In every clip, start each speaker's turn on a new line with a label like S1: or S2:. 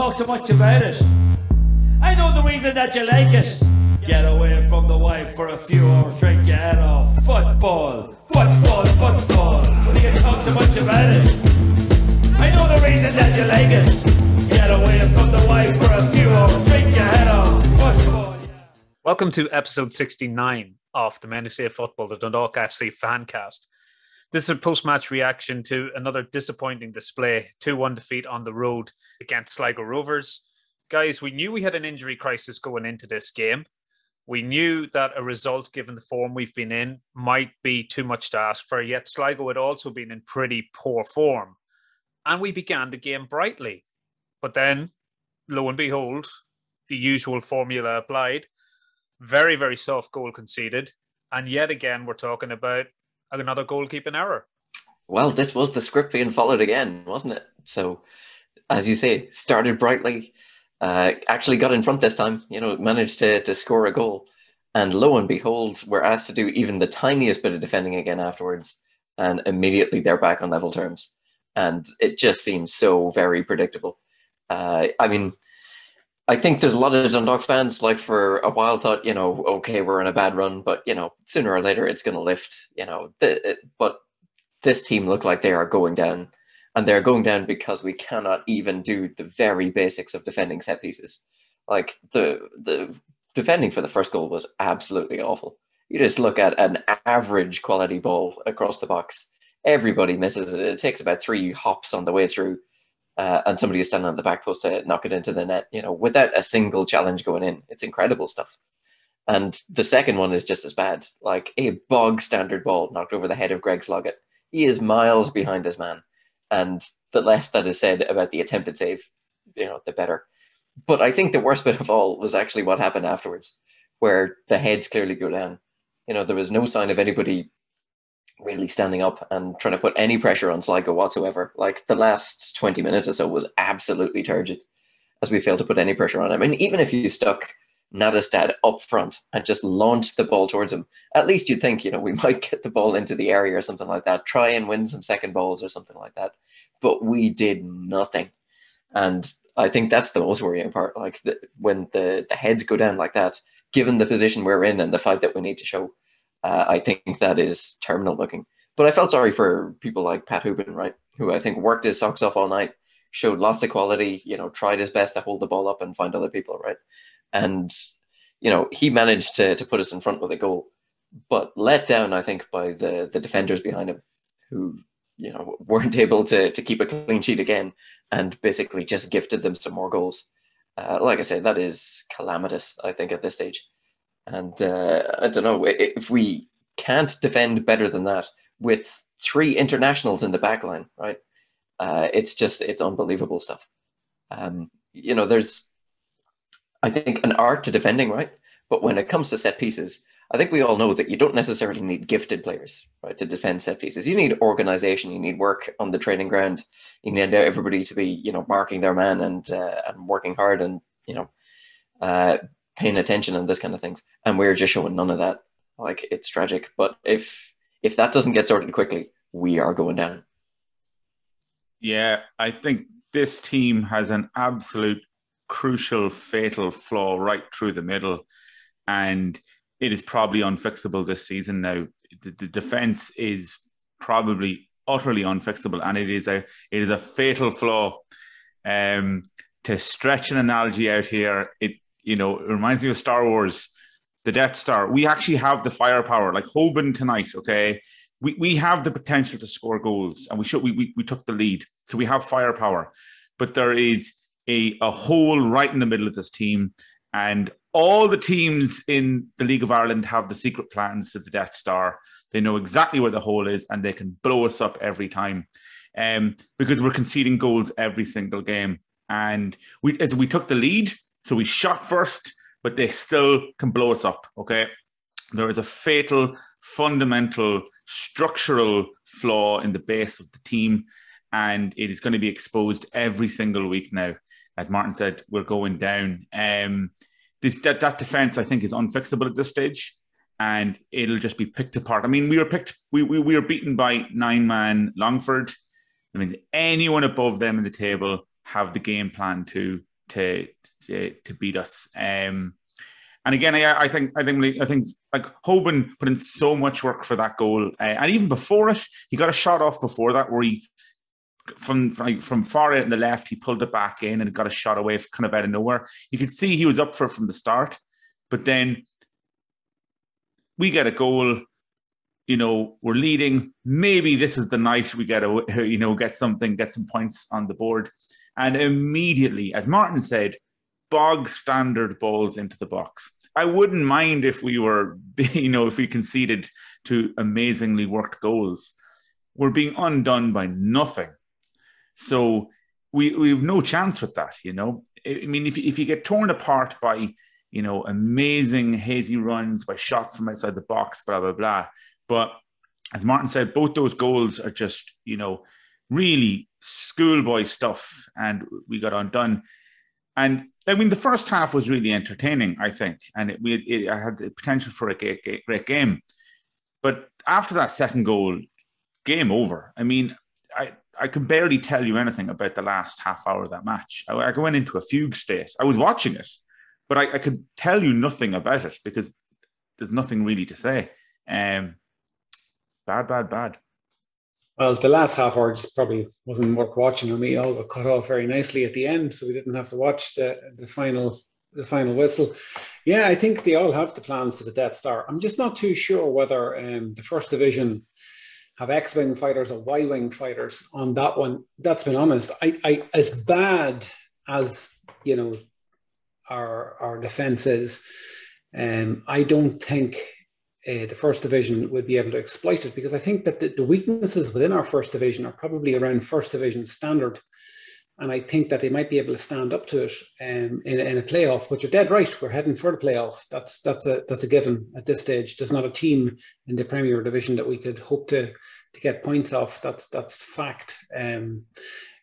S1: talk so much about it. I know the reason that you like it. Get away from the wife for a few hours, drink your head off. Football, football, football. What do you talk so much about it? I know the reason that you like it. Get away from the wife for a few hours, drink your head off. Football.
S2: Welcome to episode 69 of the Men Who Saved Football, the Dundalk FC fancast. This is a post match reaction to another disappointing display 2 1 defeat on the road against Sligo Rovers. Guys, we knew we had an injury crisis going into this game. We knew that a result, given the form we've been in, might be too much to ask for, yet Sligo had also been in pretty poor form. And we began the game brightly. But then, lo and behold, the usual formula applied. Very, very soft goal conceded. And yet again, we're talking about another goalkeeping error.
S3: Well, this was the script being followed again, wasn't it? So, as you say, started brightly, uh, actually got in front this time, you know, managed to, to score a goal. And lo and behold, we're asked to do even the tiniest bit of defending again afterwards. And immediately they're back on level terms. And it just seems so very predictable. Uh, I mean, I think there's a lot of Dundalk fans, like for a while, thought, you know, okay, we're in a bad run, but you know, sooner or later it's going to lift. You know, it, but this team look like they are going down, and they're going down because we cannot even do the very basics of defending set pieces. Like the the defending for the first goal was absolutely awful. You just look at an average quality ball across the box. Everybody misses it. It takes about three hops on the way through uh, and somebody is standing on the back post to knock it into the net, you know, without a single challenge going in. It's incredible stuff. And the second one is just as bad, like a bog standard ball knocked over the head of Greg Sloggett. He is miles behind his man. And the less that is said about the attempted save, you know, the better. But I think the worst bit of all was actually what happened afterwards, where the heads clearly go down. You know, there was no sign of anybody really standing up and trying to put any pressure on Sligo whatsoever. Like the last 20 minutes or so was absolutely turgid as we failed to put any pressure on him. And even if you stuck Nattestad up front and just launched the ball towards him, at least you'd think, you know, we might get the ball into the area or something like that, try and win some second balls or something like that. But we did nothing. And I think that's the most worrying part. Like the, when the, the heads go down like that, given the position we're in and the fight that we need to show, uh, I think that is terminal looking. But I felt sorry for people like Pat Hoban, right, who I think worked his socks off all night, showed lots of quality, you know, tried his best to hold the ball up and find other people, right, and you know he managed to to put us in front with a goal, but let down, I think, by the the defenders behind him, who you know weren't able to to keep a clean sheet again, and basically just gifted them some more goals. Uh, like I said, that is calamitous. I think at this stage. And uh, I don't know if we can't defend better than that with three internationals in the back line, right? Uh, it's just it's unbelievable stuff. Um, you know, there's I think an art to defending, right? But when it comes to set pieces, I think we all know that you don't necessarily need gifted players, right, to defend set pieces. You need organization, you need work on the training ground, you need everybody to be, you know, marking their man and uh, and working hard and you know, uh, paying attention and this kind of things. And we're just showing none of that. Like it's tragic. But if if that doesn't get sorted quickly, we are going down.
S4: Yeah, I think this team has an absolute crucial, fatal flaw right through the middle. And it is probably unfixable this season now. The, the defense is probably utterly unfixable, and it is a it is a fatal flaw. Um, to stretch an analogy out here, it you know, it reminds me of Star Wars, the Death Star. We actually have the firepower, like Hoban tonight, okay? We, we have the potential to score goals and we should we, we, we took the lead. So we have firepower. But there is a, a hole right in the middle of this team. And all the teams in the League of Ireland have the secret plans to the Death Star. They know exactly where the hole is and they can blow us up every time. Um, because we're conceding goals every single game. And we as we took the lead, so we shot first, but they still can blow us up. Okay. There is a fatal, fundamental, structural flaw in the base of the team, and it is going to be exposed every single week now. As Martin said, we're going down. Um, this, that, that defense, I think, is unfixable at this stage, and it'll just be picked apart. I mean, we were picked, we, we, we were beaten by nine man Longford. I mean, anyone above them in the table have the game plan to to to, to beat us. Um, and again, I, I, think I think I think like Hoban put in so much work for that goal, uh, and even before it, he got a shot off before that where he from from far out in the left, he pulled it back in and got a shot away kind of out of nowhere. You could see he was up for it from the start, but then we get a goal. You know, we're leading. Maybe this is the night we get a you know get something, get some points on the board, and immediately, as Martin said, bog standard balls into the box. I wouldn't mind if we were, you know, if we conceded to amazingly worked goals. We're being undone by nothing. So we, we have no chance with that, you know. I mean, if, if you get torn apart by, you know, amazing hazy runs, by shots from outside the box, blah, blah, blah. But as Martin said, both those goals are just, you know, really schoolboy stuff. And we got undone. And I mean, the first half was really entertaining, I think, and it, it, it had the potential for a great, great game. But after that second goal, game over. I mean, I, I can barely tell you anything about the last half hour of that match. I, I went into a fugue state. I was watching it, but I, I, could tell you nothing about it because there's nothing really to say. Um, bad, bad, bad.
S5: Well, the last half hour just probably wasn't worth watching. I mean, all got cut off very nicely at the end, so we didn't have to watch the the final the final whistle. Yeah, I think they all have the plans to the Death Star. I'm just not too sure whether um, the first division have X-wing fighters or Y-wing fighters on that one. That's been honest. I, I as bad as you know our our defense is, um, I don't think uh, the first division would be able to exploit it because I think that the, the, weaknesses within our first division are probably around first division standard. And I think that they might be able to stand up to it um, in, in, a playoff. But you're dead right. We're heading for the playoff. That's that's a that's a given at this stage. There's not a team in the Premier Division that we could hope to to get points off. That's that's fact. Um,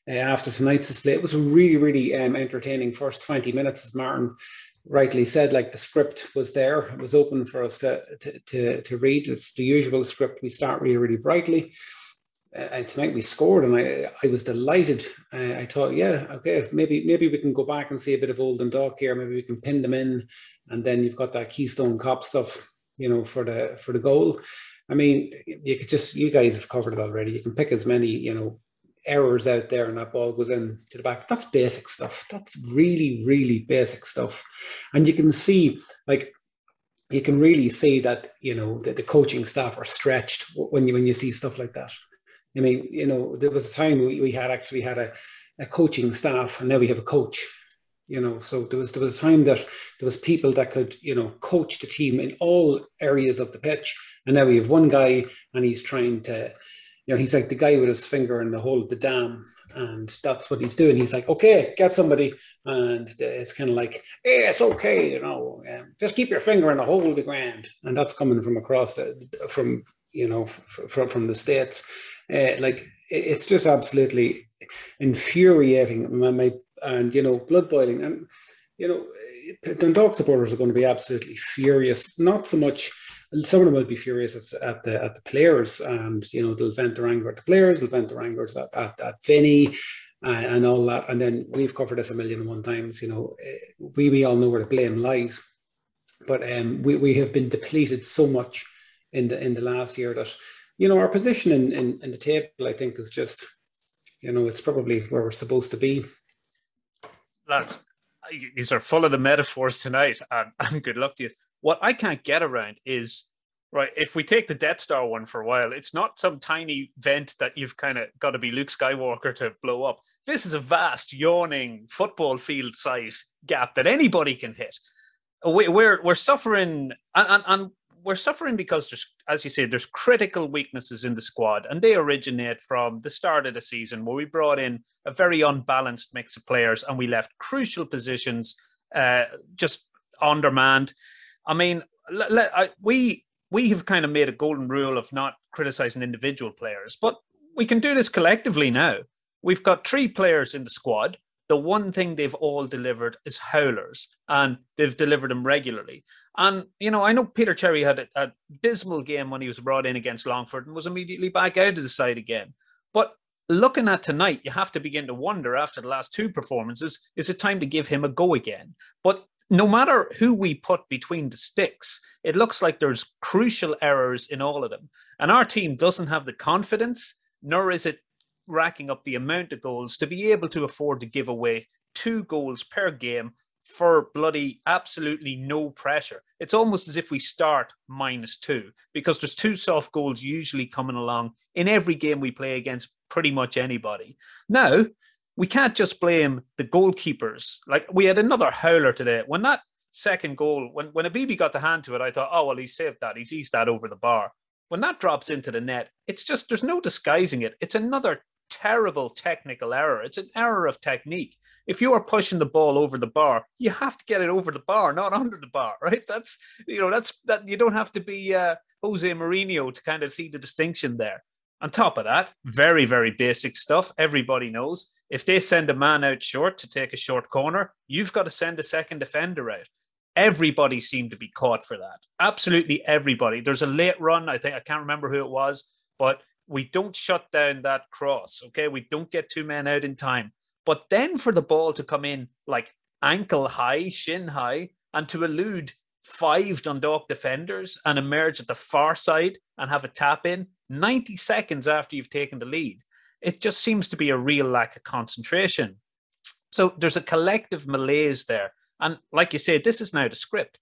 S5: uh, after tonight's display, it was a really really um, entertaining first 20 minutes, as Martin rightly said, like the script was there, it was open for us to, to, to, to read. It's the usual script. We start really, really brightly. And tonight we scored, and I I was delighted. Uh, I thought, yeah, okay, maybe maybe we can go back and see a bit of Old Dundalk here. Maybe we can pin them in, and then you've got that Keystone Cop stuff, you know, for the for the goal. I mean, you could just you guys have covered it already. You can pick as many, you know, errors out there and that ball goes in to the back. That's basic stuff. That's really, really basic stuff. And you can see, like, you can really see that, you know, that the coaching staff are stretched when you when you see stuff like that. I mean, you know, there was a time we, we had actually had a, a coaching staff and now we have a coach. You know, so there was there was a time that there was people that could, you know, coach the team in all areas of the pitch. And now we have one guy and he's trying to you know, he's like the guy with his finger in the hole of the dam, and that's what he's doing. He's like, okay, get somebody, and it's kind of like, hey, it's okay, you know, um, just keep your finger in the hole of the ground, and that's coming from across the, from you know from from the states, uh, like it's just absolutely infuriating. My, my, and you know, blood boiling, and you know, Dundalk supporters are going to be absolutely furious. Not so much some of them will be furious at, at, the at the players, and you know they'll vent their anger at the players, they'll vent their anger at at, at Vinny, uh, and all that. And then we've covered this a million and one times. You know, eh, we we all know where the blame lies, but um, we we have been depleted so much in the in the last year that you know our position in in, in the table, I think, is just you know it's probably where we're supposed to be.
S2: That's these are full of the metaphors tonight, and, and good luck to you what I can't get around is right. If we take the Death Star one for a while, it's not some tiny vent that you've kind of got to be Luke Skywalker to blow up. This is a vast, yawning football field size gap that anybody can hit. We're we're suffering, and, and, and we're suffering because there's, as you say, there's critical weaknesses in the squad, and they originate from the start of the season where we brought in a very unbalanced mix of players and we left crucial positions uh, just undermanned. I mean, let, let, I, we we have kind of made a golden rule of not criticizing individual players, but we can do this collectively now. We've got three players in the squad. The one thing they've all delivered is howlers, and they've delivered them regularly. And you know, I know Peter Cherry had a, a dismal game when he was brought in against Longford and was immediately back out of the side again. But looking at tonight, you have to begin to wonder after the last two performances, is it time to give him a go again? But no matter who we put between the sticks, it looks like there's crucial errors in all of them. And our team doesn't have the confidence, nor is it racking up the amount of goals to be able to afford to give away two goals per game for bloody absolutely no pressure. It's almost as if we start minus two because there's two soft goals usually coming along in every game we play against pretty much anybody. Now, we can't just blame the goalkeepers. Like we had another howler today. When that second goal, when, when Abibi got the hand to it, I thought, oh, well, he saved that. He's eased that over the bar. When that drops into the net, it's just, there's no disguising it. It's another terrible technical error. It's an error of technique. If you are pushing the ball over the bar, you have to get it over the bar, not under the bar, right? That's you know that's that you don't have to be uh, Jose Mourinho to kind of see the distinction there. On top of that, very very basic stuff. Everybody knows if they send a man out short to take a short corner, you've got to send a second defender out. Everybody seemed to be caught for that. Absolutely everybody. There's a late run. I think I can't remember who it was, but we don't shut down that cross. Okay. We don't get two men out in time. But then for the ball to come in like ankle high, shin high, and to elude five Dundalk defenders and emerge at the far side and have a tap in 90 seconds after you've taken the lead, it just seems to be a real lack of concentration. So there's a collective malaise there. And like you said, this is now the script.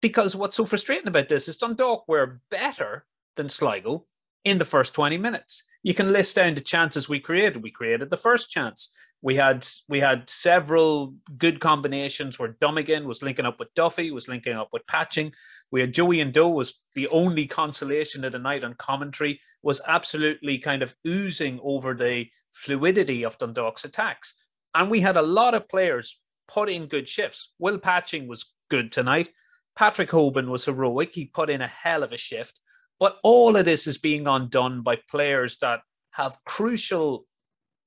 S2: Because what's so frustrating about this is Dundalk were better than Sligo in the first 20 minutes. You can list down the chances we created. We created the first chance. We had we had several good combinations where Dummigan was linking up with Duffy, was linking up with Patching. We had Joey N'Do was the only consolation of the night on commentary, was absolutely kind of oozing over the fluidity of Dundalk's attacks. And we had a lot of players put in good shifts. Will Patching was good tonight. Patrick Hoban was heroic. He put in a hell of a shift. But all of this is being undone by players that have crucial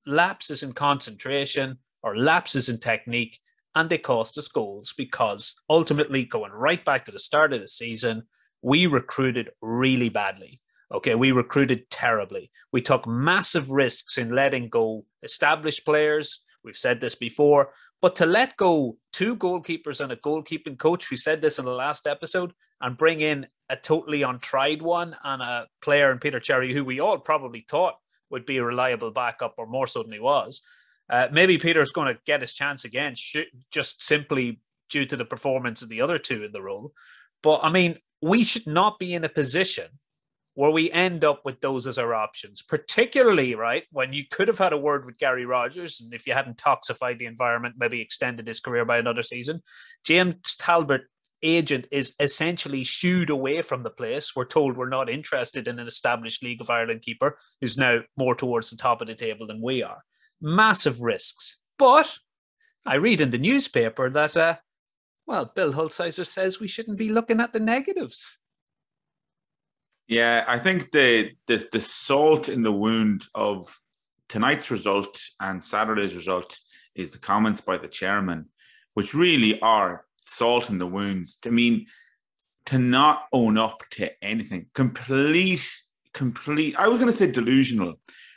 S2: lapses in concentration or lapses in technique, and they cost us goals because ultimately, going right back to the start of the season, we recruited really badly. Okay, we recruited terribly. We took massive risks in letting go established players. We've said this before, but to let go two goalkeepers and a goalkeeping coach, we said this in the last episode, and bring in a totally untried one and a player in Peter Cherry who we all probably thought would be a reliable backup, or more so than he was. Uh, maybe Peter's going to get his chance again, sh- just simply due to the performance of the other two in the role. But I mean, we should not be in a position where we end up with those as our options, particularly right when you could have had a word with Gary Rogers, and if you hadn't toxified the environment, maybe extended his career by another season. James Talbot agent is essentially shooed away from the place. We're told we're not interested in an established League of Ireland keeper who's now more towards the top of the table than we are. Massive risks. But I read in the newspaper that, uh, well, Bill Hulsizer says we shouldn't be looking at the negatives.
S4: Yeah, I think the, the the salt in the wound of tonight's result and Saturday's result is the comments by the chairman, which really are salt in the wounds. I mean, to not own up to anything, complete, complete. I was going to say delusional,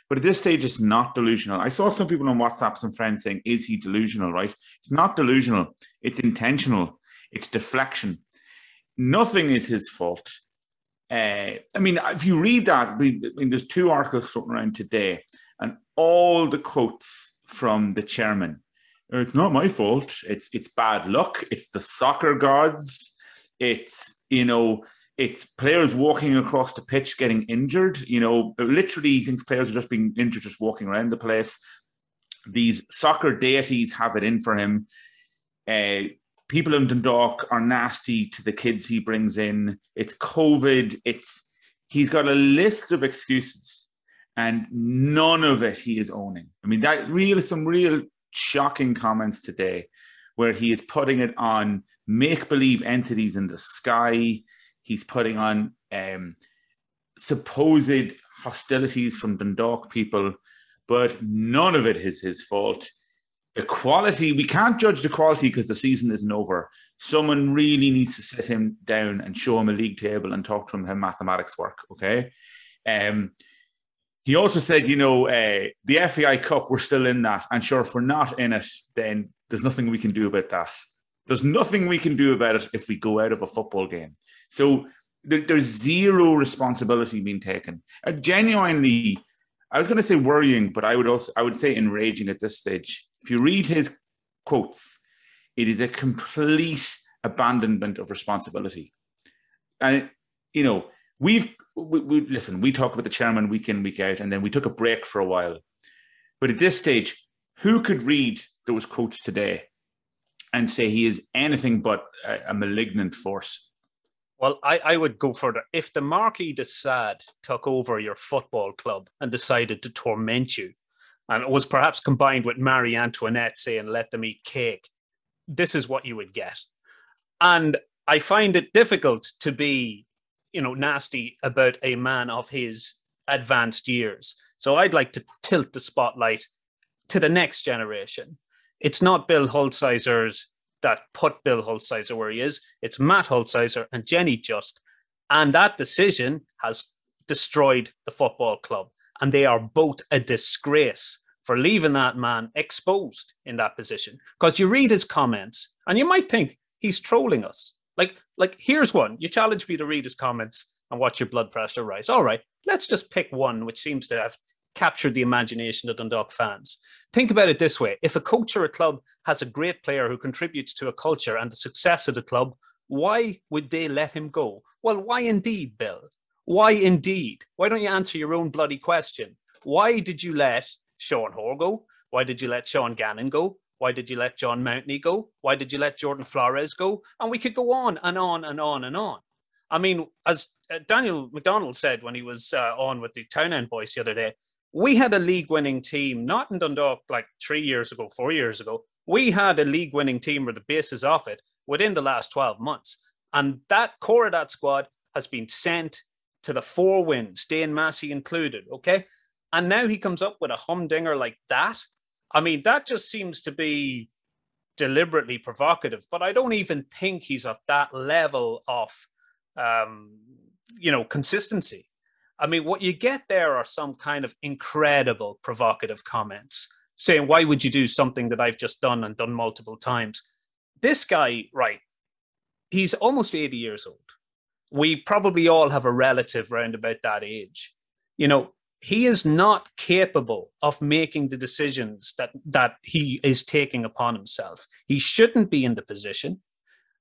S4: but at this stage, it's not delusional. I saw some people on WhatsApp, some friends saying, "Is he delusional?" Right? It's not delusional. It's intentional. It's deflection. Nothing is his fault. Uh, I mean, if you read that, I mean, there's two articles floating around today, and all the quotes from the chairman it's not my fault. It's it's bad luck. It's the soccer gods. It's you know it's players walking across the pitch getting injured. You know, literally he thinks players are just being injured just walking around the place. These soccer deities have it in for him. Uh, people in Dundalk are nasty to the kids he brings in. It's COVID. It's he's got a list of excuses, and none of it he is owning. I mean, that real some real shocking comments today where he is putting it on make believe entities in the sky. He's putting on um, supposed hostilities from Dundalk people, but none of it is his fault. The quality, we can't judge the quality because the season isn't over. Someone really needs to sit him down and show him a league table and talk to him how mathematics work, okay? Um, he also said, you know, uh, the FAI Cup, we're still in that. And sure, if we're not in it, then there's nothing we can do about that. There's nothing we can do about it if we go out of a football game. So there, there's zero responsibility being taken. Uh, genuinely, I was going to say worrying, but I would also I would say enraging at this stage. If you read his quotes, it is a complete abandonment of responsibility. And you know, we've we, we, listen. We talk about the chairman week in week out, and then we took a break for a while. But at this stage, who could read those quotes today and say he is anything but a, a malignant force?
S2: Well, I, I would go further. If the Marquis de Sade took over your football club and decided to torment you, and it was perhaps combined with Marie Antoinette saying, let them eat cake, this is what you would get. And I find it difficult to be you know nasty about a man of his advanced years. So I'd like to tilt the spotlight to the next generation. It's not Bill Hulsizer's that put Bill Hulsizer where he is. It's Matt Hulsizer and Jenny Just. And that decision has destroyed the football club. And they are both a disgrace for leaving that man exposed in that position. Because you read his comments and you might think he's trolling us. Like, like here's one. You challenge me to read his comments and watch your blood pressure rise. All right, let's just pick one which seems to have captured the imagination of Dundalk fans. Think about it this way: if a coach or a club has a great player who contributes to a culture and the success of the club, why would they let him go? Well, why indeed, Bill? Why indeed? Why don't you answer your own bloody question? Why did you let Sean Hoare go? Why did you let Sean Gannon go? Why did you let John Mountney go? Why did you let Jordan Flores go? And we could go on and on and on and on. I mean, as uh, Daniel McDonald said when he was uh, on with the Townend boys the other day, we had a league winning team, not in Dundalk like three years ago, four years ago. We had a league winning team where the basis of it within the last 12 months. And that core of that squad has been sent to the four wins, Dane Massey included. Okay. And now he comes up with a humdinger like that. I mean, that just seems to be deliberately provocative, but I don't even think he's at that level of, um, you know, consistency. I mean, what you get there are some kind of incredible provocative comments saying, why would you do something that I've just done and done multiple times? This guy, right, he's almost 80 years old. We probably all have a relative round about that age. You know, he is not capable of making the decisions that that he is taking upon himself. He shouldn't be in the position.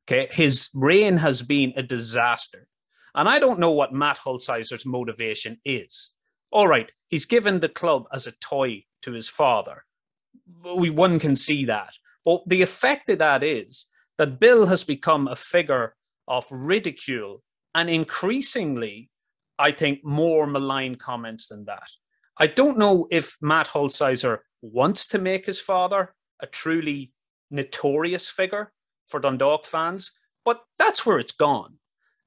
S2: Okay, his reign has been a disaster, and I don't know what Matt Hulsizer's motivation is. All right, he's given the club as a toy to his father. We one can see that, but the effect of that is that Bill has become a figure of ridicule and increasingly I think, more malign comments than that. I don't know if Matt Hulsizer wants to make his father a truly notorious figure for Dundalk fans, but that's where it's gone.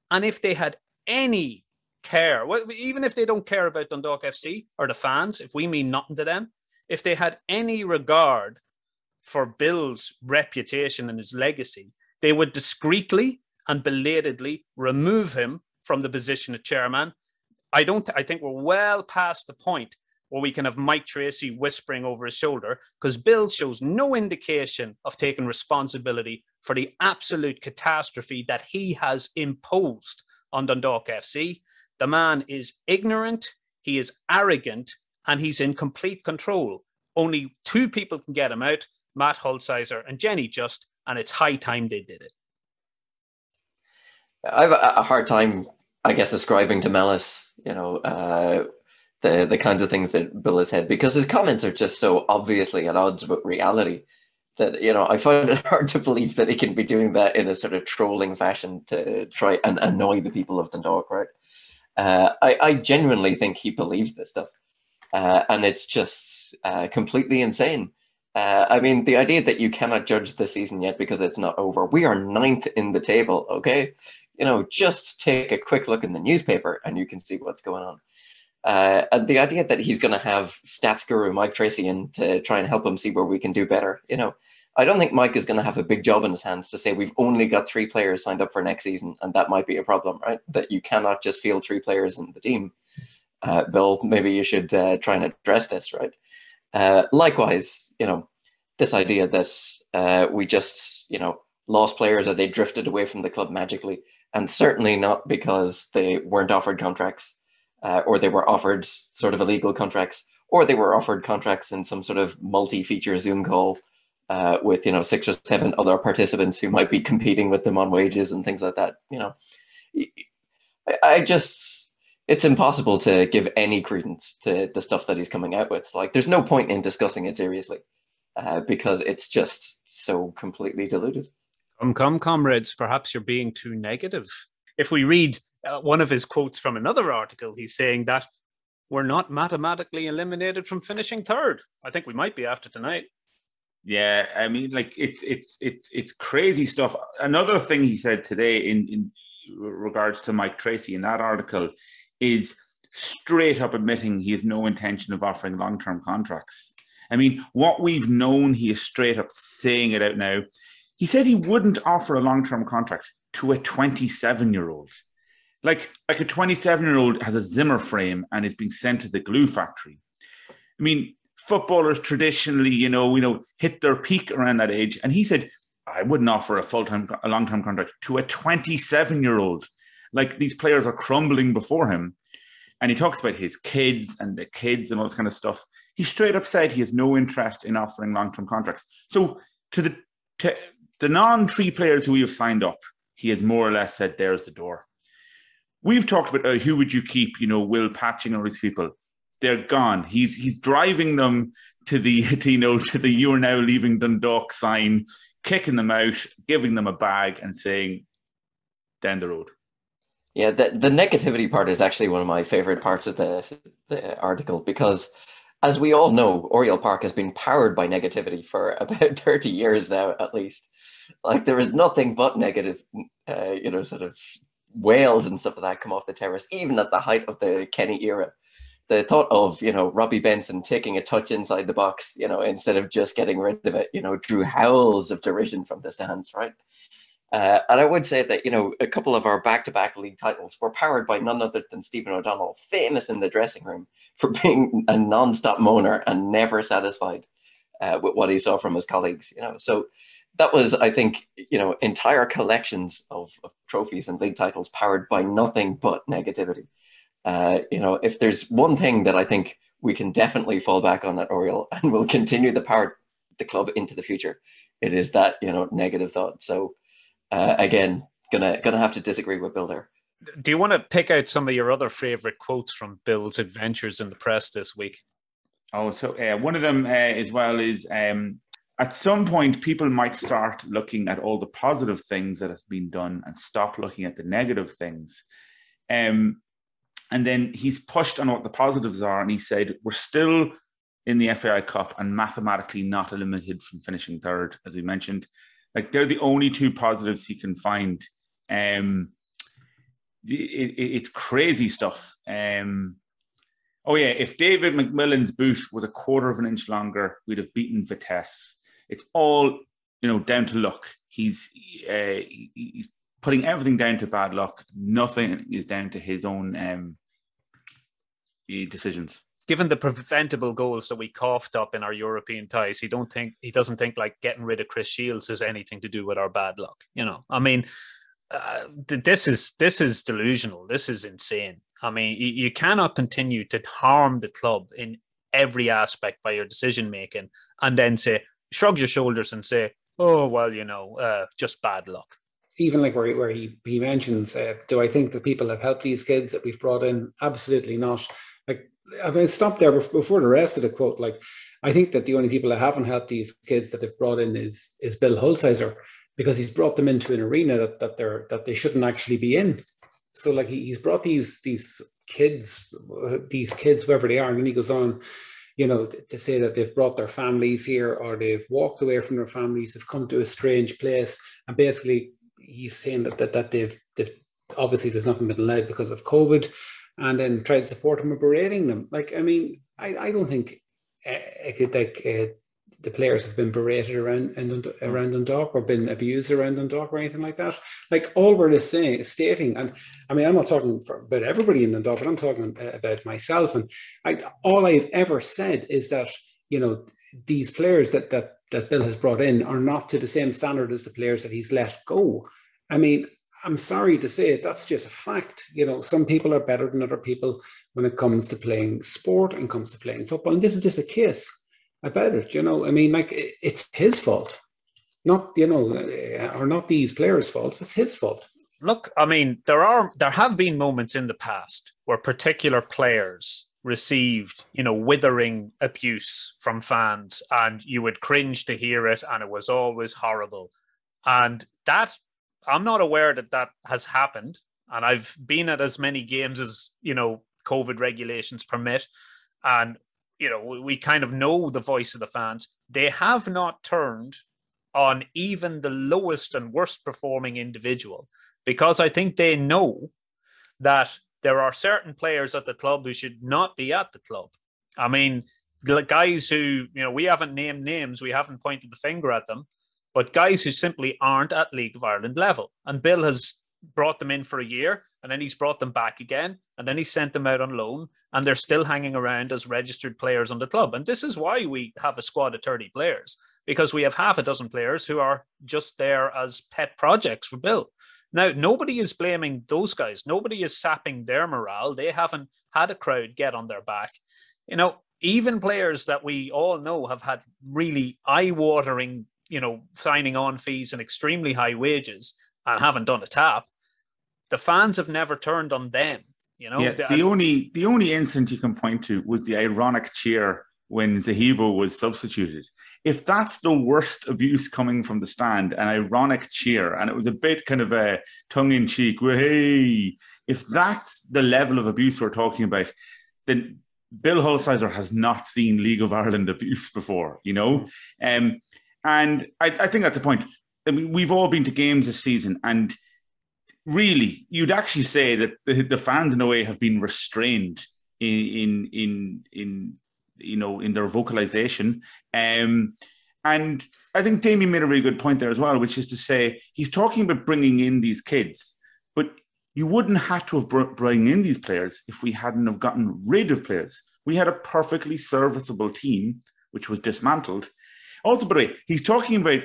S2: And if they had any care, even if they don't care about Dundalk FC or the fans, if we mean nothing to them, if they had any regard for Bill's reputation and his legacy, they would discreetly and belatedly remove him from the position of chairman. I don't. I think we're well past the point where we can have Mike Tracy whispering over his shoulder because Bill shows no indication of taking responsibility for the absolute catastrophe that he has imposed on Dundalk FC. The man is ignorant, he is arrogant, and he's in complete control. Only two people can get him out Matt Hulsizer and Jenny Just, and it's high time they did it.
S3: I have a hard time I guess ascribing to malice, you know, uh, the the kinds of things that Bill has said because his comments are just so obviously at odds with reality that you know I find it hard to believe that he can be doing that in a sort of trolling fashion to try and annoy the people of the Dundalk, right? Uh, I, I genuinely think he believes this stuff, uh, and it's just uh, completely insane. Uh, I mean, the idea that you cannot judge the season yet because it's not over. We are ninth in the table, okay? You know, just take a quick look in the newspaper and you can see what's going on. Uh, and the idea that he's going to have stats guru Mike Tracy in to try and help him see where we can do better, you know, I don't think Mike is going to have a big job in his hands to say we've only got three players signed up for next season, and that might be a problem, right? That you cannot just field three players in the team. uh, Bill, maybe you should uh, try and address this, right? Uh, likewise, you know, this idea that uh, we just, you know, lost players or they drifted away from the club magically, and certainly not because they weren't offered contracts uh, or they were offered sort of illegal contracts or they were offered contracts in some sort of multi-feature Zoom call uh, with you know six or seven other participants who might be competing with them on wages and things like that. You know, I just it's impossible to give any credence to the stuff that he's coming out with. Like, there's no point in discussing it seriously uh, because it's just so completely diluted.
S2: Come, come, comrades. Perhaps you're being too negative. If we read uh, one of his quotes from another article, he's saying that we're not mathematically eliminated from finishing third. I think we might be after tonight.
S4: Yeah, I mean, like it's it's it's it's crazy stuff. Another thing he said today in in regards to Mike Tracy in that article is straight up admitting he has no intention of offering long term contracts. I mean, what we've known, he is straight up saying it out now. He said he wouldn't offer a long term contract to a 27 year old. Like, like a 27 year old has a Zimmer frame and is being sent to the glue factory. I mean, footballers traditionally, you know, you know, hit their peak around that age. And he said, I wouldn't offer a full time, a long term contract to a 27 year old. Like these players are crumbling before him. And he talks about his kids and the kids and all this kind of stuff. He straight up said he has no interest in offering long term contracts. So to the to the non three players who we have signed up, he has more or less said, "There's the door." We've talked about uh, who would you keep? You know, Will Patching all these people. They're gone. He's he's driving them to the to, you know to the "You are now leaving Dundalk" sign, kicking them out, giving them a bag, and saying, "Down the road."
S3: Yeah, the, the negativity part is actually one of my favorite parts of the, the article because, as we all know, Oriel Park has been powered by negativity for about 30 years now, at least. Like, there is nothing but negative, uh, you know, sort of wails and stuff like that come off the terrace, even at the height of the Kenny era. The thought of, you know, Robbie Benson taking a touch inside the box, you know, instead of just getting rid of it, you know, drew howls of derision from the stands, right? Uh, and I would say that, you know, a couple of our back to back league titles were powered by none other than Stephen O'Donnell, famous in the dressing room for being a non stop moaner and never satisfied uh, with what he saw from his colleagues, you know. So that was, I think, you know, entire collections of, of trophies and league titles powered by nothing but negativity. Uh, you know, if there's one thing that I think we can definitely fall back on at Oriel and will continue to power the club into the future, it is that, you know, negative thought. So, uh, again, gonna gonna have to disagree with Bill there.
S2: Do you want to pick out some of your other favorite quotes from Bill's adventures in the press this week?
S4: Oh, so uh, one of them uh, as well is um, at some point people might start looking at all the positive things that has been done and stop looking at the negative things. Um, and then he's pushed on what the positives are, and he said, "We're still in the FAI Cup and mathematically not eliminated from finishing third, as we mentioned." Like they're the only two positives he can find. Um, it, it, it's crazy stuff. Um, oh yeah, if David McMillan's boot was a quarter of an inch longer, we'd have beaten Vitesse. It's all you know down to luck. He's uh, he's putting everything down to bad luck. Nothing is down to his own um, decisions
S2: given the preventable goals that we coughed up in our European ties, he don't think he doesn't think like getting rid of Chris Shields has anything to do with our bad luck. You know, I mean, uh, this is this is delusional. This is insane. I mean, you, you cannot continue to harm the club in every aspect by your decision making, and then say shrug your shoulders and say, "Oh well, you know, uh, just bad luck."
S5: Even like where, where he, he mentions, uh, do I think that people have helped these kids that we've brought in? Absolutely not. Like I mean, stop there before the rest of the quote. Like, I think that the only people that haven't helped these kids that they've brought in is is Bill Hulsizer because he's brought them into an arena that that they're that they shouldn't actually be in. So like he, he's brought these these kids, these kids, whoever they are, and he goes on, you know, to say that they've brought their families here or they've walked away from their families, they've come to a strange place, and basically he's saying that that, that they've, they've obviously there's nothing been allowed because of COVID and then try to support them and berating them. Like, I mean, I, I don't think uh, like uh, the players have been berated around and around Dundalk or been abused around Dundalk or anything like that. Like all we're just saying, stating, and I mean, I'm not talking for, about everybody in Dundalk, but I'm talking uh, about myself. And I, all I've ever said is that you know these players that that that Bill has brought in are not to the same standard as the players that he's let go. I mean, I'm sorry to say it, that's just a fact. You know, some people are better than other people when it comes to playing sport and comes to playing football. And this is just a case about it. You know, I mean, like it's his fault, not you know, uh, or not these players' fault. It's his fault.
S2: Look, I mean, there are there have been moments in the past where particular players received, you know, withering abuse from fans, and you would cringe to hear it, and it was always horrible. And that I'm not aware that that has happened, and I've been at as many games as you know COVID regulations permit, and you know we, we kind of know the voice of the fans. They have not turned on even the lowest and worst performing individual because I think they know that there are certain players at the club who should not be at the club. I mean, guys who, you know, we haven't named names, we haven't pointed the finger at them, but guys who simply aren't at League of Ireland level. And Bill has brought them in for a year and then he's brought them back again and then he sent them out on loan and they're still hanging around as registered players on the club. And this is why we have a squad of 30 players because we have half a dozen players who are just there as pet projects for Bill. Now, nobody is blaming those guys. Nobody is sapping their morale. They haven't had a crowd get on their back. You know, even players that we all know have had really eye watering you know, signing on fees and extremely high wages and haven't done a tap, the fans have never turned on them. You know,
S4: yeah, the, only the only incident you can point to was the ironic cheer when Zahibo was substituted. If that's the worst abuse coming from the stand, an ironic cheer, and it was a bit kind of a tongue in cheek, hey, if that's the level of abuse we're talking about, then Bill Hulsizer has not seen League of Ireland abuse before, you know? Um, and I, I think at the point, I mean, we've all been to games this season, and really, you'd actually say that the, the fans in a way have been restrained in in in, in you know in their vocalization. Um, and I think Damien made a really good point there as well, which is to say he's talking about bringing in these kids, but you wouldn't have to have br- bring in these players if we hadn't have gotten rid of players. We had a perfectly serviceable team which was dismantled, also, by the way, he's talking about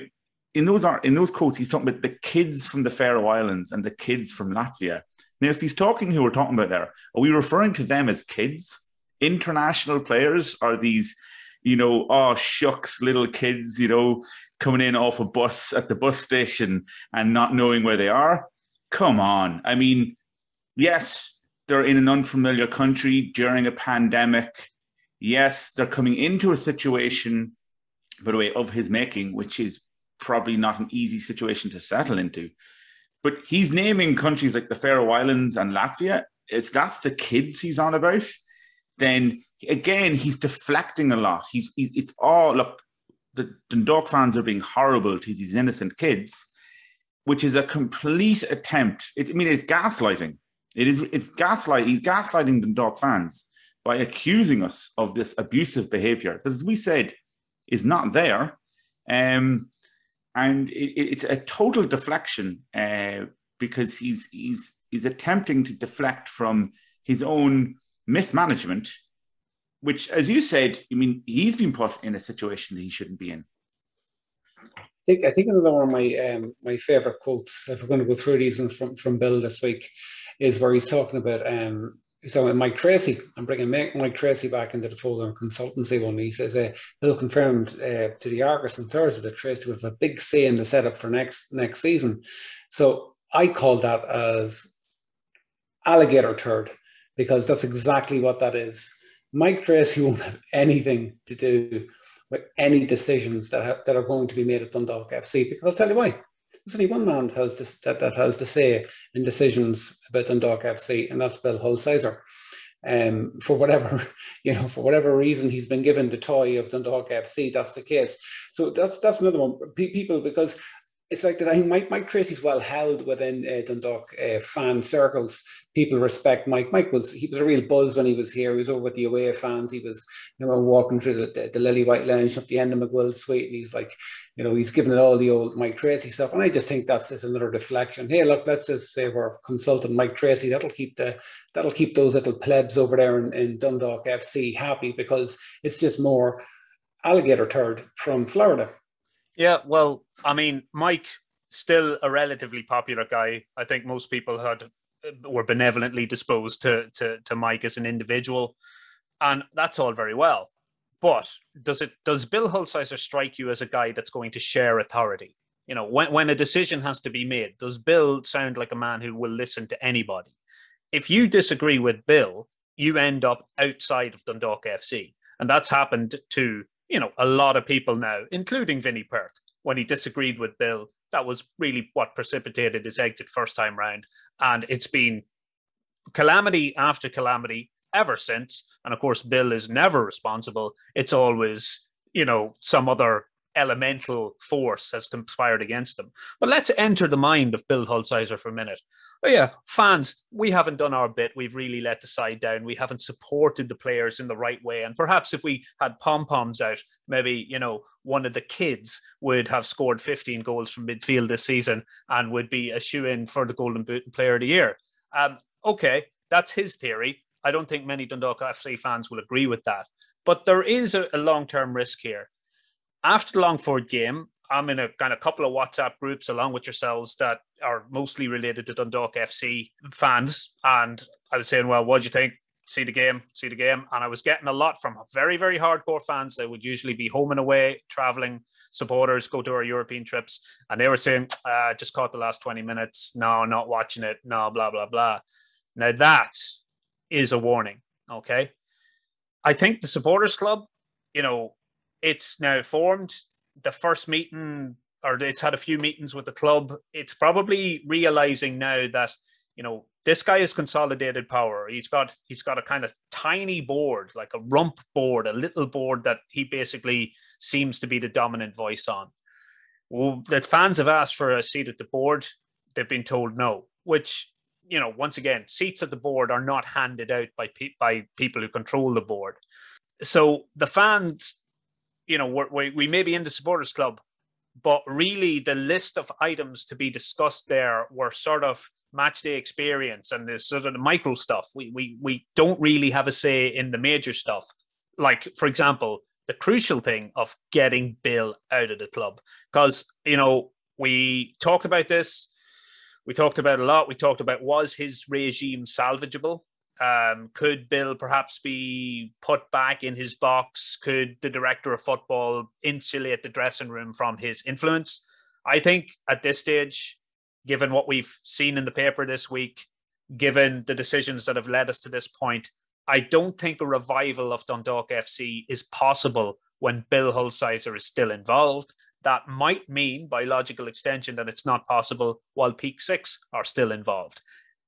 S4: in those are in those quotes, he's talking about the kids from the Faroe Islands and the kids from Latvia. Now, if he's talking who we're talking about there, are we referring to them as kids? International players are these, you know, oh shucks, little kids, you know, coming in off a bus at the bus station and not knowing where they are. Come on. I mean, yes, they're in an unfamiliar country during a pandemic. Yes, they're coming into a situation by the way, of his making, which is probably not an easy situation to settle into. But he's naming countries like the Faroe Islands and Latvia. If that's the kids he's on about, then again he's deflecting a lot. He's, he's it's all look. The Dundalk fans are being horrible to these innocent kids, which is a complete attempt. It's, I mean, it's gaslighting. It is. It's gaslight. He's gaslighting the Dundalk fans by accusing us of this abusive behaviour. Because as we said, is not there. Um, and it, it's a total deflection uh, because he's he's he's attempting to deflect from his own mismanagement, which, as you said, I mean, he's been put in a situation that he shouldn't be in.
S5: I think I think another one of my um, my favorite quotes, if we're going to go through these ones from from Bill this week, is where he's talking about um, so Mike Tracy, I'm bringing Mike Tracy back into the fold on consultancy one. He says, uh, Bill confirmed uh, to the Argus on Thursday that Tracy will have a big say in the setup for next next season. So I call that as alligator turd because that's exactly what that is. Mike Tracy won't have anything to do with any decisions that, that are going to be made at Dundalk FC because I'll tell you why. There's only one man has that, that has the say in decisions about Dundalk FC, and that's Bill Hulsizer. Um, for whatever you know, for whatever reason, he's been given the toy of Dundalk FC. That's the case. So that's that's another one. People because it's like that. I think Mike Mike Tracy's well held within uh, Dundalk uh, fan circles people respect Mike. Mike was he was a real buzz when he was here. He was over with the away fans. He was you know walking through the, the, the Lily White Lounge up the end of McGuill Suite, and he's like, you know, he's giving it all the old Mike Tracy stuff. And I just think that's just another deflection. Hey, look, let's just say we're consulting Mike Tracy. That'll keep the that'll keep those little plebs over there in, in Dundalk FC happy because it's just more alligator turd from Florida.
S2: Yeah, well, I mean, Mike still a relatively popular guy. I think most people had were benevolently disposed to to to Mike as an individual, and that's all very well. But does it does Bill Hulsizer strike you as a guy that's going to share authority? You know, when when a decision has to be made, does Bill sound like a man who will listen to anybody? If you disagree with Bill, you end up outside of Dundalk FC, and that's happened to you know a lot of people now, including Vinny Perth, when he disagreed with Bill that was really what precipitated his exit first time round. And it's been calamity after calamity ever since. And of course, Bill is never responsible. It's always, you know, some other elemental force has conspired against them. But let's enter the mind of Bill Hulsizer for a minute. Oh yeah, fans, we haven't done our bit. We've really let the side down. We haven't supported the players in the right way. And perhaps if we had pom poms out, maybe you know one of the kids would have scored 15 goals from midfield this season and would be a shoe in for the Golden Boot and Player of the Year. Um, okay, that's his theory. I don't think many Dundalk FC fans will agree with that. But there is a, a long term risk here after the Longford game, I'm in a kind of couple of WhatsApp groups along with yourselves that are mostly related to Dundalk FC fans. And I was saying, well, what do you think? See the game, see the game. And I was getting a lot from very, very hardcore fans that would usually be home and away, traveling supporters, go to our European trips. And they were saying, uh, just caught the last 20 minutes. No, not watching it. No, blah, blah, blah. Now that is a warning. Okay. I think the supporters club, you know, it's now formed. The first meeting, or it's had a few meetings with the club. It's probably realizing now that you know this guy has consolidated power. He's got he's got a kind of tiny board, like a rump board, a little board that he basically seems to be the dominant voice on. Well, the fans have asked for a seat at the board. They've been told no, which you know once again seats at the board are not handed out by pe- by people who control the board. So the fans you know, we're, we we may be in the supporters club, but really the list of items to be discussed there were sort of match day experience and this sort of the micro stuff. We we we don't really have a say in the major stuff. Like for example, the crucial thing of getting Bill out of the club because you know we talked about this. We talked about a lot. We talked about was his regime salvageable? Um, could Bill perhaps be put back in his box? Could the director of football insulate the dressing room from his influence? I think at this stage, given what we've seen in the paper this week, given the decisions that have led us to this point, I don't think a revival of Dundalk FC is possible when Bill Hulsizer is still involved. That might mean, by logical extension, that it's not possible while Peak Six are still involved.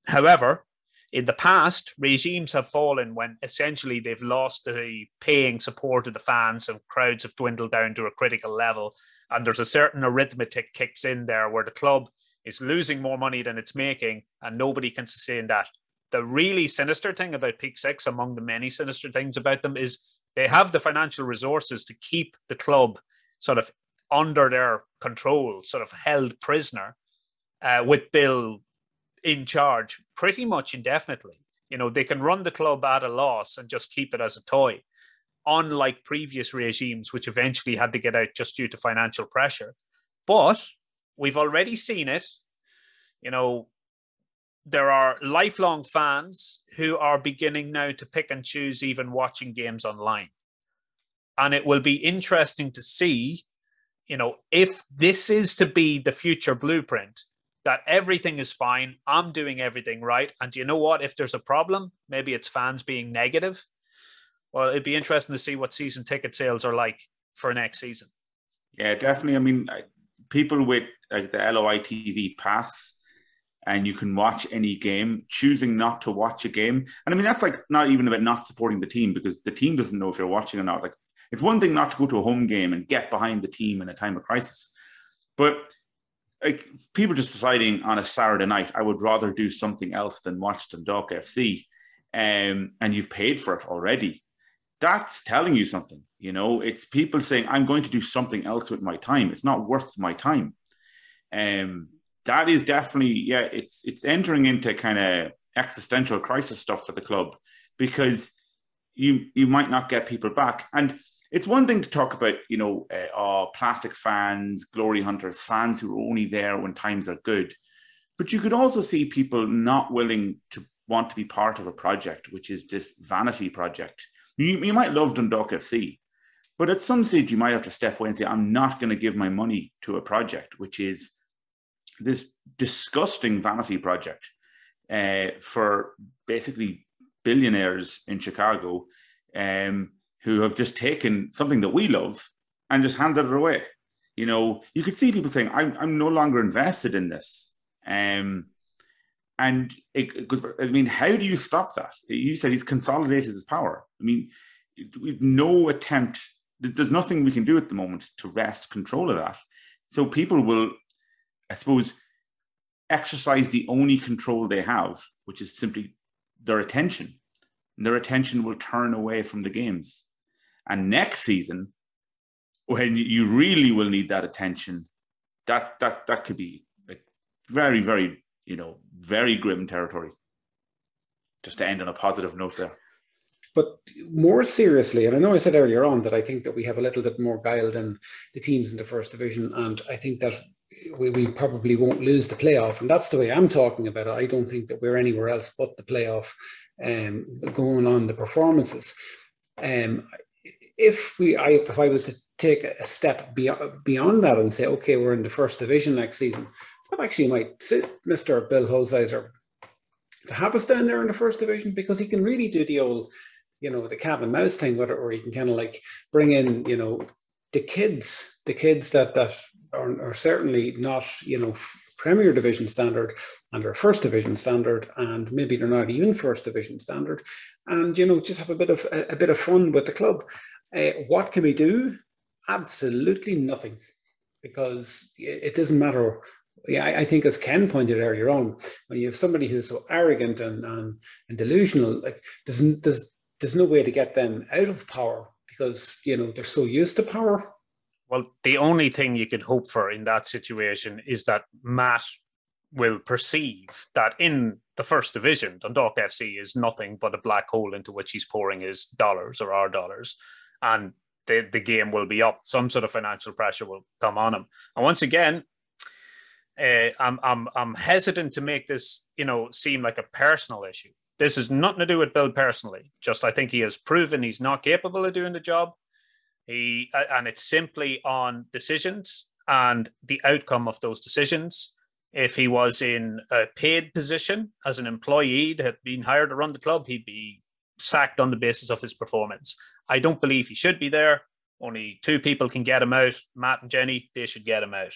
S2: However, in the past, regimes have fallen when essentially they've lost the paying support of the fans and crowds have dwindled down to a critical level. And there's a certain arithmetic kicks in there where the club is losing more money than it's making and nobody can sustain that. The really sinister thing about Peak Six, among the many sinister things about them, is they have the financial resources to keep the club sort of under their control, sort of held prisoner, uh, with Bill in charge pretty much indefinitely. You know, they can run the club at a loss and just keep it as a toy, unlike previous regimes, which eventually had to get out just due to financial pressure. But we've already seen it. You know, there are lifelong fans who are beginning now to pick and choose even watching games online. And it will be interesting to see, you know, if this is to be the future blueprint, that everything is fine. I'm doing everything right. And you know what? If there's a problem, maybe it's fans being negative. Well, it'd be interesting to see what season ticket sales are like for next season.
S4: Yeah, definitely. I mean, people with like the LOI TV pass and you can watch any game, choosing not to watch a game. And I mean, that's like not even about not supporting the team because the team doesn't know if you're watching or not. Like, it's one thing not to go to a home game and get behind the team in a time of crisis. But like people just deciding on a Saturday night, I would rather do something else than watch Dundalk FC, um, and you've paid for it already. That's telling you something. You know, it's people saying, I'm going to do something else with my time. It's not worth my time. Um, that is definitely, yeah, it's it's entering into kind of existential crisis stuff for the club because you you might not get people back. And it's one thing to talk about, you know, uh, plastic fans, glory hunters, fans who are only there when times are good. But you could also see people not willing to want to be part of a project, which is this vanity project. You, you might love Dundalk FC, but at some stage you might have to step away and say, I'm not going to give my money to a project, which is this disgusting vanity project uh, for basically billionaires in Chicago. Um, who have just taken something that we love and just handed it away. You know, you could see people saying, I'm, I'm no longer invested in this. Um, and it goes, I mean, how do you stop that? You said he's consolidated his power. I mean, with no attempt, there's nothing we can do at the moment to wrest control of that. So people will, I suppose, exercise the only control they have, which is simply their attention. And their attention will turn away from the games. And next season, when you really will need that attention, that that that could be like very, very, you know, very grim territory. Just to end on a positive note there.
S5: But more seriously, and I know I said earlier on that I think that we have a little bit more guile than the teams in the first division, and I think that we, we probably won't lose the playoff. And that's the way I'm talking about it. I don't think that we're anywhere else but the playoff um, going on the performances. Um, if we, I, if I was to take a step beyond, that and say, okay, we're in the first division next season, that actually might suit Mr. Bill Hulsizer to have us down there in the first division because he can really do the old, you know, the cat and mouse thing, with where, or he can kind of like bring in, you know, the kids, the kids that that are, are certainly not, you know, Premier Division standard and are first division standard, and maybe they're not even first division standard, and you know, just have a bit of a, a bit of fun with the club. Uh, what can we do? Absolutely nothing, because it doesn't matter. Yeah, I, I think as Ken pointed earlier on, when you have somebody who's so arrogant and, and, and delusional, like there's, there's there's no way to get them out of power because you know they're so used to power.
S2: Well, the only thing you could hope for in that situation is that Matt will perceive that in the first division, Dundalk FC is nothing but a black hole into which he's pouring his dollars or our dollars and the, the game will be up. Some sort of financial pressure will come on him. And once again, uh, I'm, I'm, I'm hesitant to make this, you know, seem like a personal issue. This has nothing to do with Bill personally. Just I think he has proven he's not capable of doing the job. He and it's simply on decisions and the outcome of those decisions. If he was in a paid position as an employee that had been hired to run the club, he'd be sacked on the basis of his performance. I don't believe he should be there. Only two people can get him out Matt and Jenny. They should get him out.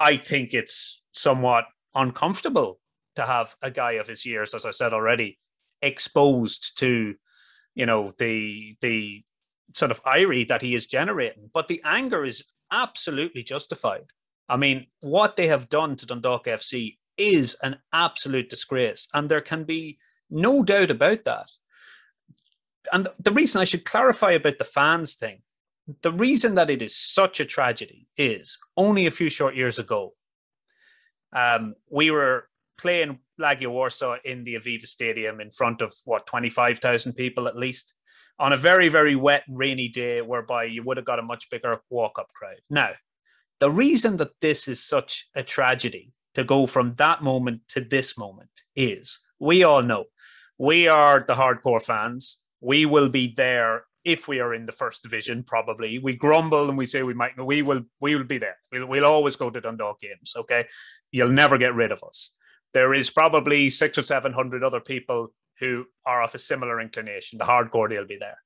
S2: I think it's somewhat uncomfortable to have a guy of his years, as I said already, exposed to, you know, the the sort of irony that he is generating. But the anger is absolutely justified. I mean, what they have done to Dundalk FC is an absolute disgrace, and there can be no doubt about that and the reason I should clarify about the fans thing, the reason that it is such a tragedy is only a few short years ago, um, we were playing Legia Warsaw in the Aviva Stadium in front of what 25,000 people at least on a very very wet rainy day whereby you would have got a much bigger walk up crowd. Now, the reason that this is such a tragedy to go from that moment to this moment is we all know we are the hardcore fans we will be there if we are in the first division. Probably we grumble and we say we might. We will. We will be there. We'll, we'll always go to Dundalk games. Okay, you'll never get rid of us. There is probably six or seven hundred other people who are of a similar inclination. The hardcore, they'll be there.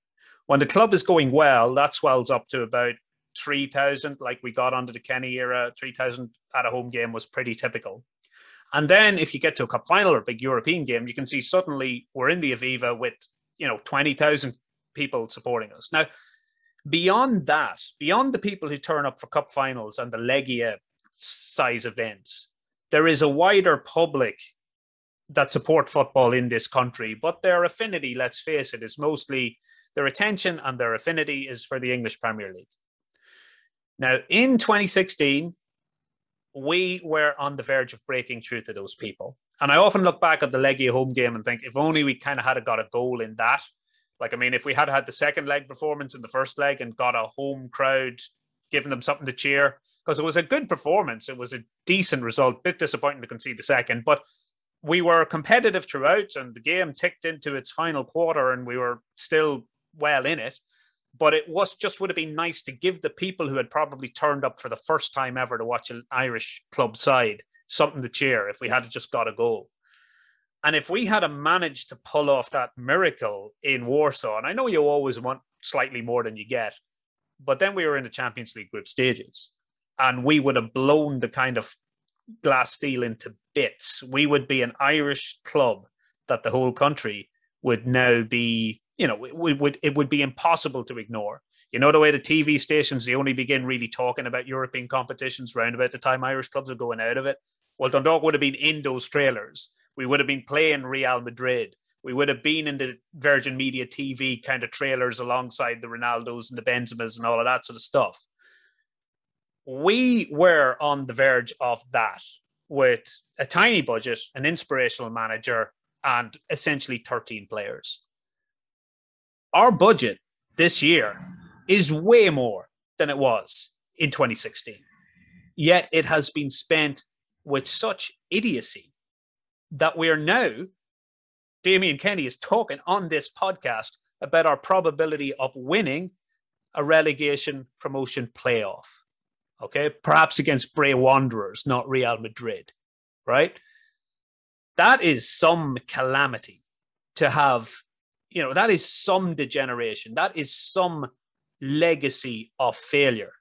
S2: When the club is going well, that swells up to about 3,000, like we got under the Kenny era. 3,000 at a home game was pretty typical. And then if you get to a cup final or a big European game, you can see suddenly we're in the Aviva with you know 20,000 people supporting us. Now, beyond that, beyond the people who turn up for cup finals and the Legia size events. There is a wider public that support football in this country, but their affinity, let's face it, is mostly their attention and their affinity is for the English Premier League. Now, in 2016, we were on the verge of breaking through to those people. And I often look back at the Legia home game and think, if only we kind of had got a goal in that. Like, I mean, if we had had the second leg performance in the first leg and got a home crowd giving them something to cheer, because it was a good performance. It was a decent result. Bit disappointing to concede the second, but we were competitive throughout, and the game ticked into its final quarter, and we were still well in it. But it was just would have been nice to give the people who had probably turned up for the first time ever to watch an Irish club side something to cheer if we had just got a goal. And if we had managed to pull off that miracle in Warsaw, and I know you always want slightly more than you get, but then we were in the Champions League group stages and we would have blown the kind of glass ceiling into bits. We would be an Irish club that the whole country would now be, you know, we would it would be impossible to ignore. You know the way the TV stations they only begin really talking about European competitions round about the time Irish clubs are going out of it. Well, Dundalk would have been in those trailers. We would have been playing Real Madrid. We would have been in the Virgin Media TV kind of trailers alongside the Ronaldos and the Benzemas and all of that sort of stuff we were on the verge of that with a tiny budget, an inspirational manager, and essentially 13 players. Our budget this year is way more than it was in 2016. Yet it has been spent with such idiocy that we are now, Damien Kenny is talking on this podcast about our probability of winning a relegation promotion playoff okay? Perhaps against Bray Wanderers, not Real Madrid, right? That is some calamity to have, you know, that is some degeneration. That is some legacy of failure.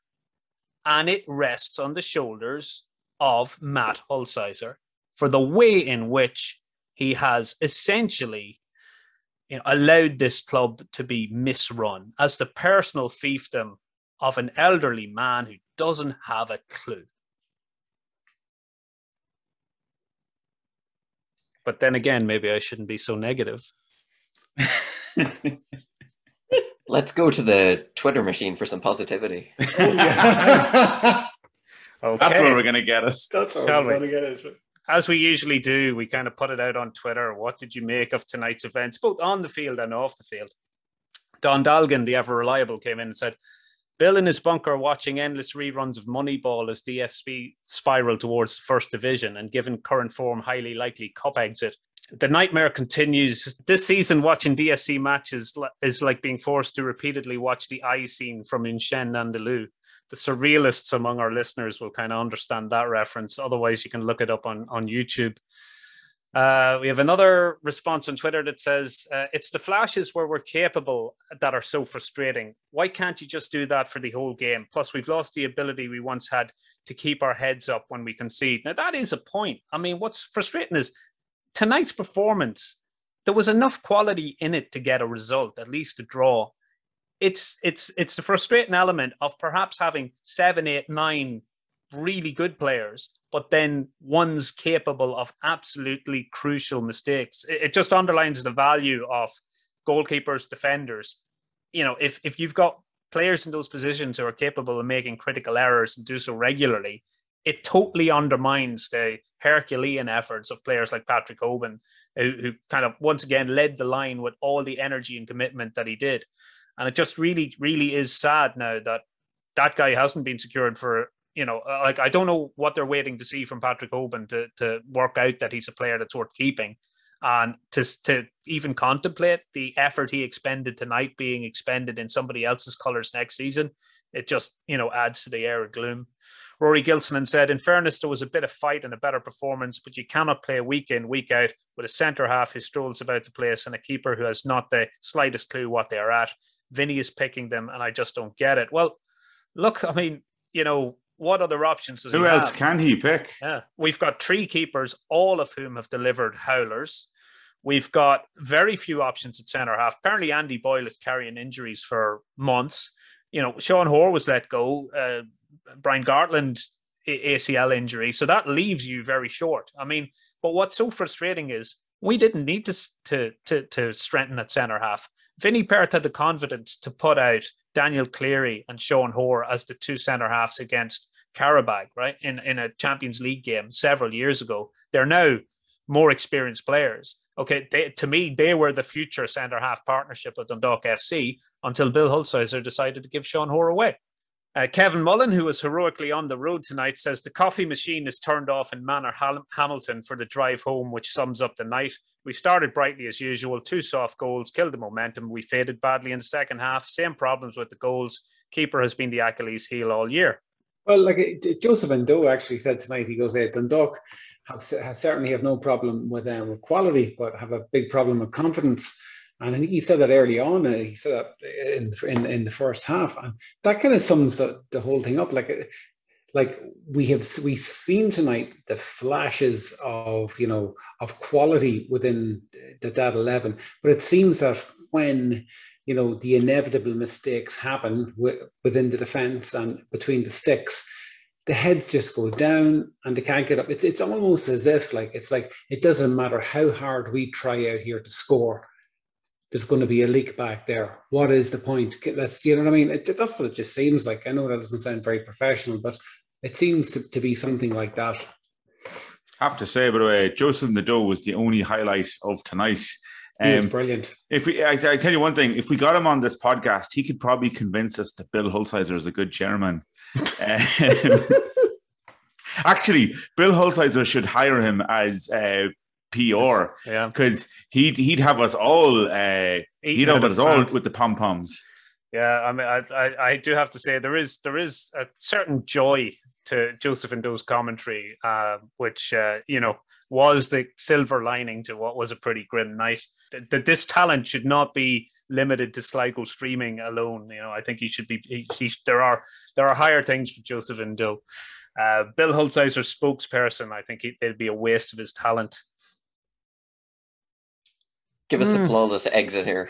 S2: And it rests on the shoulders of Matt Hulsizer for the way in which he has essentially you know, allowed this club to be misrun as the personal fiefdom of an elderly man who doesn't have a clue. But then again, maybe I shouldn't be so negative.
S3: Let's go to the Twitter machine for some positivity.
S4: okay. That's where we're going to get us.
S5: That's where Shall we're going to get us.
S2: As we usually do, we kind of put it out on Twitter. What did you make of tonight's events, both on the field and off the field? Don Dalgan, the ever reliable, came in and said, Bill in his bunker watching endless reruns of Moneyball as DFB spiral towards first division and given current form highly likely cup exit. The nightmare continues. This season, watching DFC matches is like being forced to repeatedly watch the eye scene from Un Chien Andalou. The surrealists among our listeners will kind of understand that reference. Otherwise, you can look it up on, on YouTube. Uh, we have another response on Twitter that says, uh, It's the flashes where we're capable that are so frustrating. Why can't you just do that for the whole game? Plus, we've lost the ability we once had to keep our heads up when we concede. Now, that is a point. I mean, what's frustrating is tonight's performance, there was enough quality in it to get a result, at least a draw. It's it's it's the frustrating element of perhaps having seven, eight, nine really good players, but then one's capable of absolutely crucial mistakes. It, just underlines the value of goalkeepers, defenders. You know, if if you've got players in those positions who are capable of making critical errors and do so regularly, it totally undermines the Herculean efforts of players like Patrick Hoban, who, who, kind of once again led the line with all the energy and commitment that he did. And it just really, really is sad now that that guy hasn't been secured for you know, uh, like I don't know what they're waiting to see from Patrick Hoban to to work out that he's a player that's worth keeping, and to to even contemplate the effort he expended tonight being expended in somebody else's colours next season. It just you know adds to the air of gloom. Rory Gilson said, in fairness, there was a bit of fight and a better performance, but you cannot play week in, week out with a centre half who strolls about the place and a keeper who has not the slightest clue what they are at. Vinny is picking them, and I just don't get it. Well, look, I mean, you know, what other options does
S4: Who
S2: he
S4: else
S2: have?
S4: can he pick?
S2: Yeah, we've got three keepers, all of whom have delivered howlers. We've got very few options at centre half. Apparently, Andy Boyle is carrying injuries for months. You know, Sean Hoare was let go. Uh, Brian Gartland ACL injury. So that leaves you very short. I mean, but what's so frustrating is we didn't need to to to, to strengthen at centre half. Vinny Perth had the confidence to put out Daniel Cleary and Sean Hoare as the two centre halves against Qarabağ, right? In in a Champions League game several years ago. They're now more experienced players. Okay, they, to me, they were the future centre half partnership of Dundalk FC until Bill Hulsizer decided to give Sean Hoare away. Uh, Kevin Mullen, who was heroically on the road tonight, says the coffee machine is turned off in Manor Hamilton for the drive home, which sums up the night. We started brightly as usual, two soft goals, killed the momentum. We faded badly in the second half. Same problems with the goals. Keeper has been the Achilles heel all year.
S5: Well, like Joseph N'Do actually said tonight, he goes, hey, Dundalk have, have certainly have no problem with, um, with quality, but have a big problem with confidence. And I think he said that early on. Uh, he said that in, in in the first half, and that kind of sums the, the whole thing up. Like, like we have we've seen tonight the flashes of you know of quality within the that eleven, but it seems that when you know the inevitable mistakes happen within the defence and between the sticks, the heads just go down and they can't get up. It's it's almost as if like it's like it doesn't matter how hard we try out here to score there's going to be a leak back there. What is the point? Let's, you know what I mean? It, that's what it just seems like. I know that doesn't sound very professional, but it seems to, to be something like that.
S4: I have to say, by the way, Joseph N'Do was the only highlight of tonight.
S5: Um, he was brilliant.
S4: If we, I, I, tell you one thing, if we got him on this podcast, he could probably convince us that Bill Hulsizer is a good chairman. um, actually, Bill Hulsizer should hire him as uh, PR.
S2: Yeah,
S4: because he'd he'd have us all. Uh, he'd have us all with the pom poms.
S2: Yeah, I mean, I, I, I do have to say there is there is a certain joy to Joseph N'Do's commentary, uh, which uh, you know was the silver lining to what was a pretty grim night. That this talent should not be limited to Sligo streaming alone. You know, I think he should be. He, he, there are there are higher things for Joseph N'Do. Uh, Bill Hulsizer spokesperson, I think he, it'd be a waste of his talent
S3: Give us mm. a flawless exit here.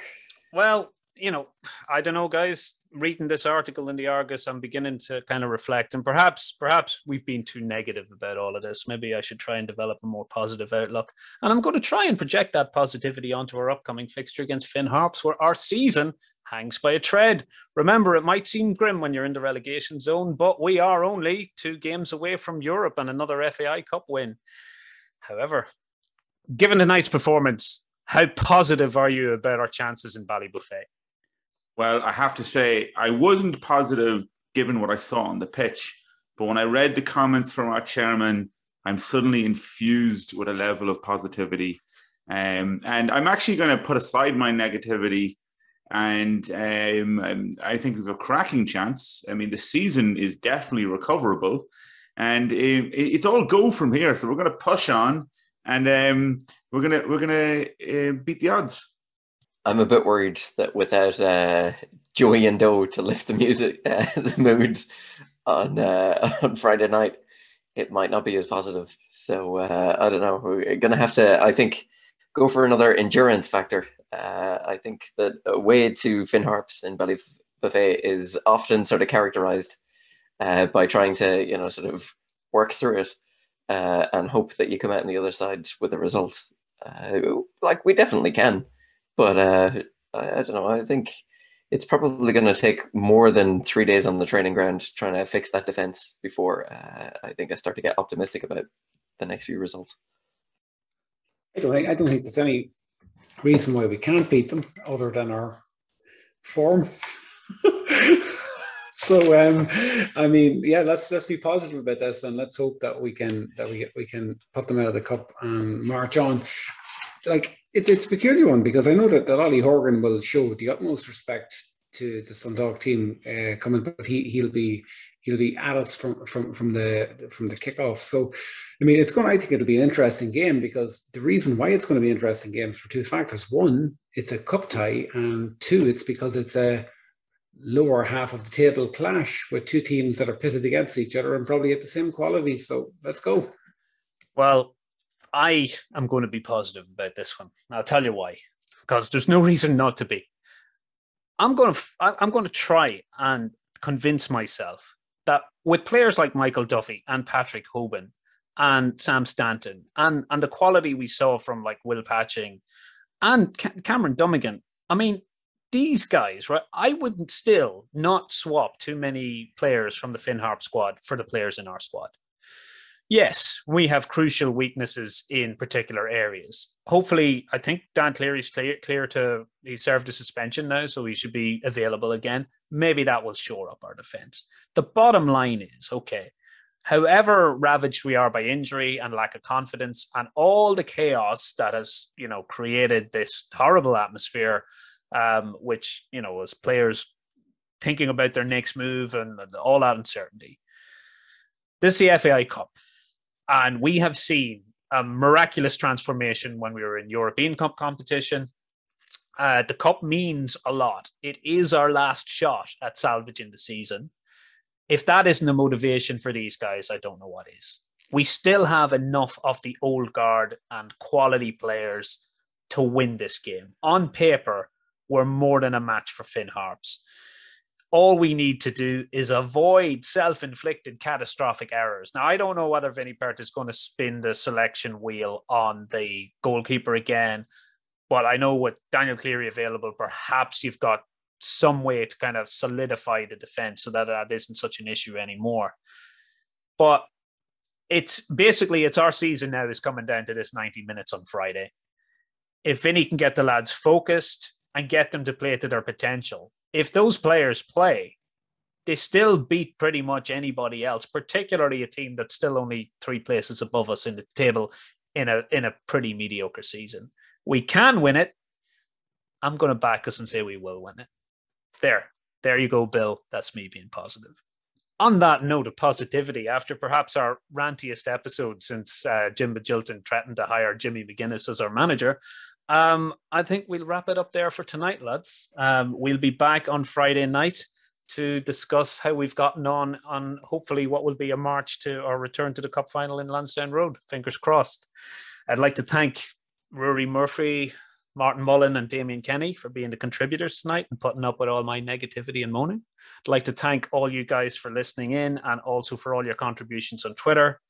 S2: Well, you know, I don't know, guys. Reading this article in the Argus, I'm beginning to kind of reflect, and perhaps, perhaps we've been too negative about all of this. Maybe I should try and develop a more positive outlook. And I'm going to try and project that positivity onto our upcoming fixture against Finn Harps, where our season hangs by a thread. Remember, it might seem grim when you're in the relegation zone, but we are only two games away from Europe and another FAI Cup win. However, given tonight's performance, how positive are you about our chances in Ballybofey?
S4: Well, I have to say, I wasn't positive given what I saw on the pitch. But when I read the comments from our chairman, I'm suddenly infused with a level of positivity. Um, and I'm actually going to put aside my negativity. And um, um, I think we've a cracking chance. I mean, the season is definitely recoverable. And it, it's all go from here. So we're going to push on and um, we're gonna we're gonna uh, beat the odds.
S3: I'm a bit worried that without uh, Joey N'Do to lift the music, uh, the mood on uh, on Friday night, it might not be as positive. So uh, I don't know. We're gonna have to, I think, go for another endurance factor. Uh, I think that a way to Finn Harps in Belly Buffet is often sort of characterized by trying to, you know, sort of work through it uh, and hope that you come out on the other side with a result. Uh, like we definitely can, but uh, I, I, don't know. I think it's probably going to take more than three days on the training ground trying to fix that defense before uh, I think I start to get optimistic about the next few results.
S5: I don't think I don't think there's any reason why we can't beat them other than our form. So um, I mean, yeah, let's let's be positive about this, and let's hope that we can that we we can put them out of the cup and march on. Like it's it's a peculiar one because I know that, that Ollie Horgan will show the utmost respect to the Dundalk team uh, coming, but he he'll be he'll be at us from from from the from the kickoff. So, I mean, it's going. I think it'll be an interesting game because the reason why it's going to be an interesting game is for two factors. One, it's a cup tie, and two, it's because it's a lower half of the table clash with two teams that are pitted against each other and probably at the same quality. So let's go.
S2: Well, I am going to be positive about this one. I'll tell you why. Because there's no reason not to be. I'm going to I'm going to try and convince myself that with players like Michael Duffy and Patrick Hoban and Sam Stanton and and the quality we saw from like Will Patching and Cameron Dummigan. I mean, these guys, right? I would still not swap too many players from the Finn Harp squad for the players in our squad. Yes, we have crucial weaknesses in particular areas. Hopefully, I think Dan Cleary's clear, clear to he served a suspension now, so he should be available again. Maybe that will shore up our defense. The bottom line is okay, however ravaged we are by injury and lack of confidence and all the chaos that has you know created this horrible atmosphere um, which you know was players thinking about their next move and all that uncertainty this is the fai cup and we have seen a miraculous transformation when we were in european cup competition uh, the cup means a lot it is our last shot at salvaging the season if that isn't a motivation for these guys, I don't know what is. We still have enough of the old guard and quality players to win this game. On paper, we're more than a match for Finn Harps. All we need to do is avoid self inflicted catastrophic errors. Now, I don't know whether Vinny Perth is going to spin the selection wheel on the goalkeeper again, but I know with Daniel Cleary available, perhaps you've got some way to kind of solidify the defense so that that isn't such an issue anymore. But it's basically it's our season now is coming down to this 90 minutes on Friday. If Vinny can get the lads focused and get them to play to their potential, if those players play, they still beat pretty much anybody else, particularly a team that's still only three places above us in the table in a in a pretty mediocre season. We can win it. I'm going to back us and say we will win it. There, there you go, Bill. That's me being positive. On that note of positivity, after perhaps our rantiest episode since uh, Jim Magilton threatened to hire Jimmy McGuinness as our manager, um, I think we'll wrap it up there for tonight, lads. Um, we'll be back on Friday night to discuss how we've gotten on on hopefully what will be a march to our return to the cup final in Lansdowne Road. Fingers crossed. I'd like to thank Rory Murphy, Martin Mullen and Damien Kenny for being the contributors tonight and putting up with all my negativity and moaning. I'd like to thank all you guys for listening in and also for all your contributions on Twitter.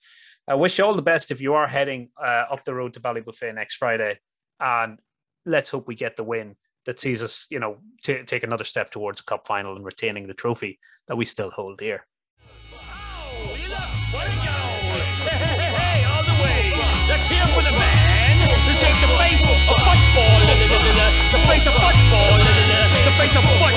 S2: I wish you all the best if you are heading uh, up the road to Ballybofey next Friday and let's hope we get the win that sees us, you know, t- take another step towards a cup final and retaining the trophy that we still hold dear.
S1: For the man. The face of football. The face of football. The face of football.